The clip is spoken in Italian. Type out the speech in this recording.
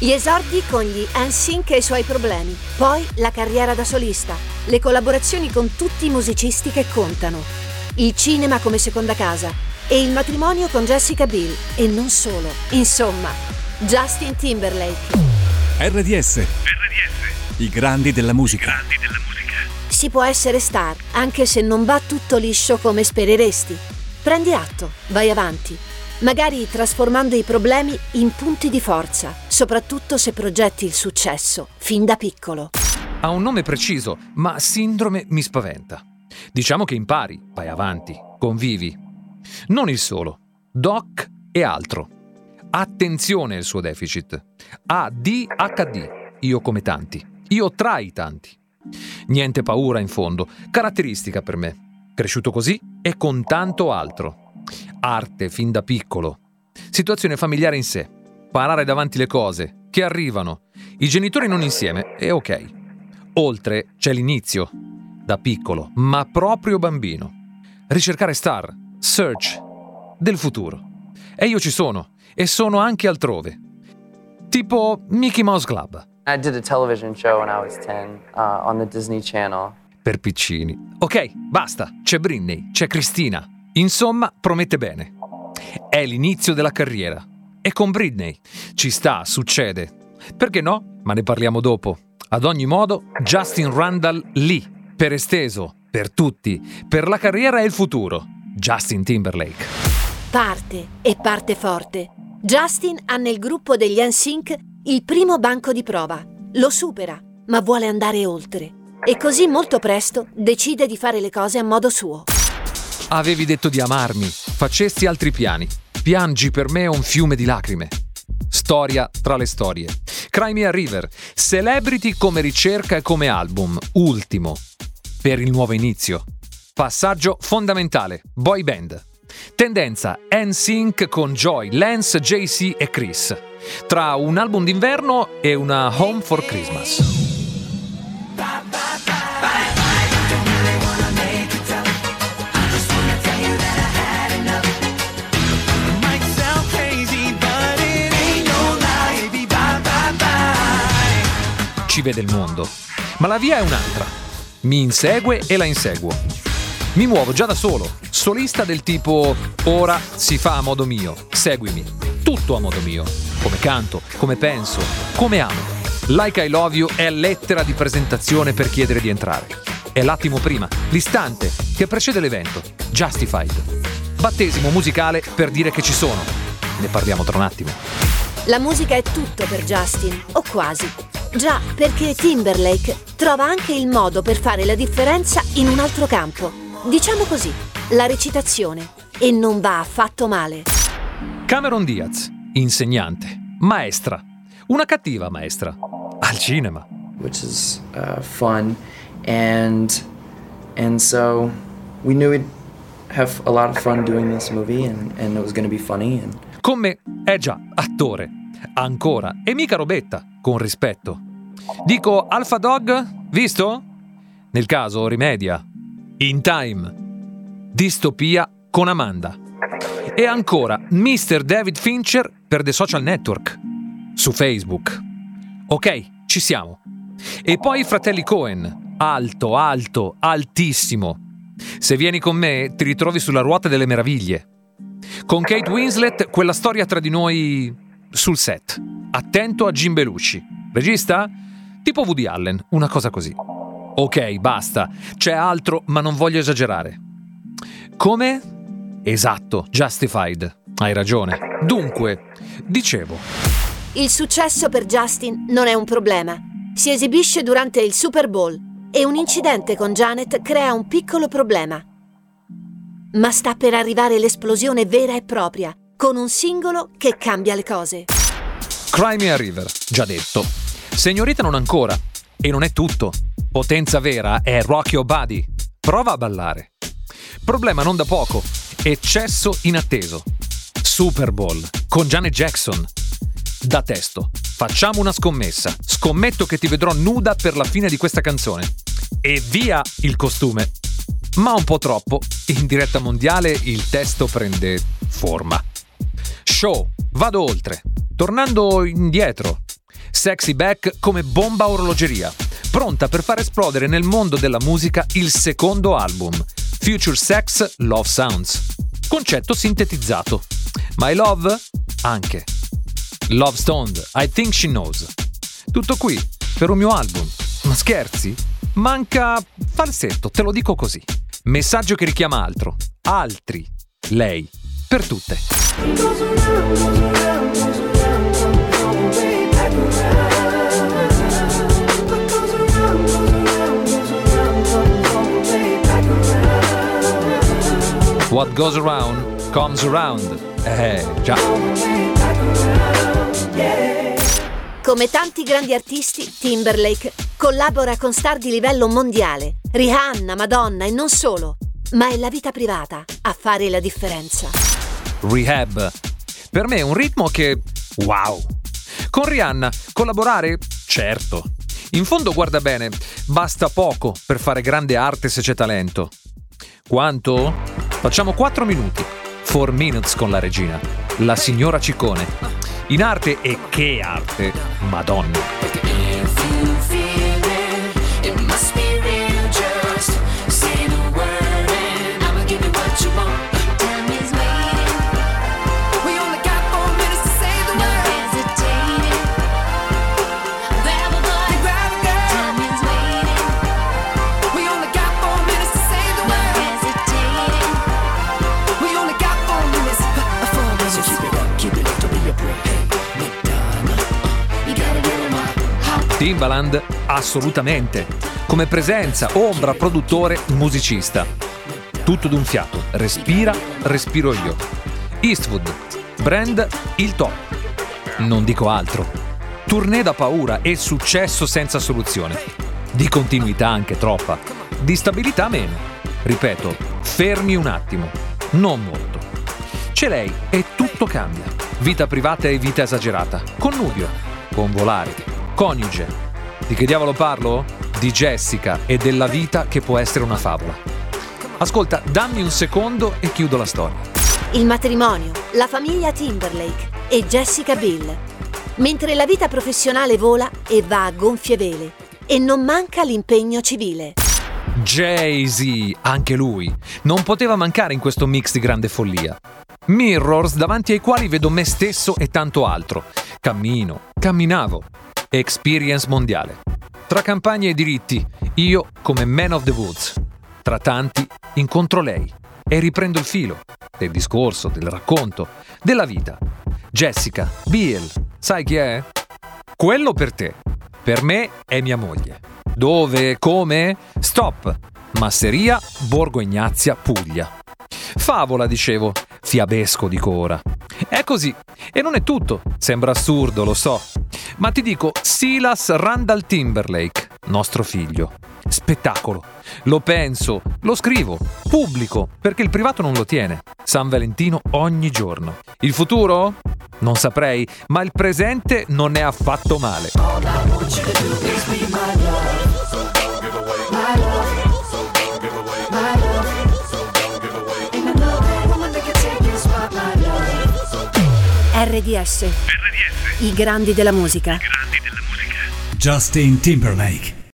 Gli esordi con gli NSYNC e i suoi problemi, poi la carriera da solista, le collaborazioni con tutti i musicisti che contano, il cinema come seconda casa e il matrimonio con Jessica Biel e non solo. Insomma, Justin Timberlake. RDS. RDS. I grandi della musica. I grandi della musica. Si può essere star anche se non va tutto liscio come spereresti. Prendi atto, vai avanti magari trasformando i problemi in punti di forza, soprattutto se progetti il successo fin da piccolo. Ha un nome preciso, ma sindrome mi spaventa. Diciamo che impari, vai avanti, convivi. Non il solo, doc e altro. Attenzione al suo deficit. ADHD, io come tanti, io tra i tanti. Niente paura in fondo, caratteristica per me. Cresciuto così e con tanto altro arte fin da piccolo, situazione familiare in sé, parare davanti le cose che arrivano, i genitori non insieme, è ok. Oltre c'è l'inizio, da piccolo, ma proprio bambino. Ricercare star, search, del futuro. E io ci sono, e sono anche altrove. Tipo Mickey Mouse Club. I did a television show when I was 10 uh, on the Disney Channel. Per piccini. Ok, basta. C'è Britney, c'è Cristina, Insomma, promette bene. È l'inizio della carriera. E con Britney. Ci sta, succede. Perché no? Ma ne parliamo dopo. Ad ogni modo, Justin Randall lì, per esteso, per tutti, per la carriera e il futuro. Justin Timberlake. Parte e parte forte. Justin ha nel gruppo degli NSYNC il primo banco di prova. Lo supera, ma vuole andare oltre. E così molto presto decide di fare le cose a modo suo. Avevi detto di amarmi, facesti altri piani. Piangi per me un fiume di lacrime. Storia tra le storie. Crimea River, Celebrity come ricerca e come album, ultimo, per il nuovo inizio. Passaggio fondamentale, boy band. Tendenza NSYNC con Joy, Lance, JC e Chris. Tra un album d'inverno e una Home for Christmas. Ci vede il mondo. Ma la via è un'altra. Mi insegue e la inseguo. Mi muovo già da solo, solista del tipo ora si fa a modo mio, seguimi. Tutto a modo mio. Come canto, come penso, come amo. Like I Love You è lettera di presentazione per chiedere di entrare. È l'attimo prima, l'istante che precede l'evento. Justified. Battesimo musicale per dire che ci sono. Ne parliamo tra un attimo. La musica è tutto per Justin, o quasi. Già, perché Timberlake trova anche il modo per fare la differenza in un altro campo. Diciamo così, la recitazione. E non va affatto male. Cameron Diaz, insegnante, maestra. Una cattiva maestra. Al cinema. Which is uh, fun and and so we knew we'd have a lot of fun doing this movie and, and it was going to be funny and come è già attore ancora e mica robetta con rispetto. Dico Alpha Dog, visto? Nel caso rimedia. In Time. Distopia con Amanda. E ancora Mr. David Fincher per The Social Network. Su Facebook. Ok, ci siamo. E poi i fratelli Cohen. Alto, alto, altissimo. Se vieni con me ti ritrovi sulla ruota delle meraviglie. Con Kate Winslet quella storia tra di noi sul set. Attento a Jim Belushi. Regista? Tipo Woody Allen, una cosa così. Ok, basta. C'è altro, ma non voglio esagerare. Come? Esatto, Justified. Hai ragione. Dunque, dicevo. Il successo per Justin non è un problema. Si esibisce durante il Super Bowl e un incidente con Janet crea un piccolo problema. Ma sta per arrivare l'esplosione vera e propria con un singolo che cambia le cose. Crimea River, già detto. Signorita non ancora. E non è tutto. Potenza vera è Rock Your Body. Prova a ballare. Problema non da poco. Eccesso inatteso. Super Bowl con Janet Jackson. Da testo. Facciamo una scommessa. Scommetto che ti vedrò nuda per la fine di questa canzone. E via il costume. Ma un po' troppo. In diretta mondiale il testo prende forma show, vado oltre. Tornando indietro, Sexy Back come bomba orologeria, pronta per far esplodere nel mondo della musica il secondo album, Future Sex Love Sounds. Concetto sintetizzato. My Love? Anche. Love Stoned, I Think She Knows. Tutto qui, per un mio album. Ma scherzi? Manca falsetto, te lo dico così. Messaggio che richiama altro. Altri. Lei. Per tutte. What goes around comes around. Eh, già. Come tanti grandi artisti, Timberlake collabora con star di livello mondiale, Rihanna, Madonna e non solo, ma è la vita privata a fare la differenza. Rehab. Per me è un ritmo che... wow! Con Rihanna collaborare? Certo. In fondo guarda bene, basta poco per fare grande arte se c'è talento. Quanto? Facciamo 4 minuti. 4 minutes con la regina, la signora Ciccone. In arte e che arte, Madonna. Timbaland? Assolutamente. Come presenza, ombra, produttore, musicista. Tutto d'un fiato. Respira, respiro io. Eastwood. Brand, il top. Non dico altro. Tournée da paura e successo senza soluzione. Di continuità anche troppa. Di stabilità meno. Ripeto, fermi un attimo. Non molto. C'è lei e tutto cambia. Vita privata e vita esagerata. Connubio. Convolare Coniuge. Di che diavolo parlo? Di Jessica e della vita che può essere una favola. Ascolta, dammi un secondo e chiudo la storia. Il matrimonio, la famiglia Timberlake e Jessica Bill. Mentre la vita professionale vola e va a gonfie vele. E non manca l'impegno civile. Jay-Z, anche lui, non poteva mancare in questo mix di grande follia. Mirrors davanti ai quali vedo me stesso e tanto altro. Cammino, camminavo, Experience mondiale. Tra campagne e diritti, io come Man of the Woods. Tra tanti, incontro lei e riprendo il filo del discorso, del racconto, della vita. Jessica, Bill, sai chi è? Quello per te. Per me è mia moglie. Dove? Come? Stop. Masseria, Borgo Ignazia, Puglia. Favola, dicevo, fiabesco dico ora. È così. E non è tutto. Sembra assurdo, lo so. Ma ti dico, Silas Randall Timberlake, nostro figlio. Spettacolo. Lo penso, lo scrivo, pubblico, perché il privato non lo tiene. San Valentino ogni giorno. Il futuro? Non saprei, ma il presente non è affatto male. RDS. RDS. I grandi della musica. I grandi della musica. Justin Timberlake.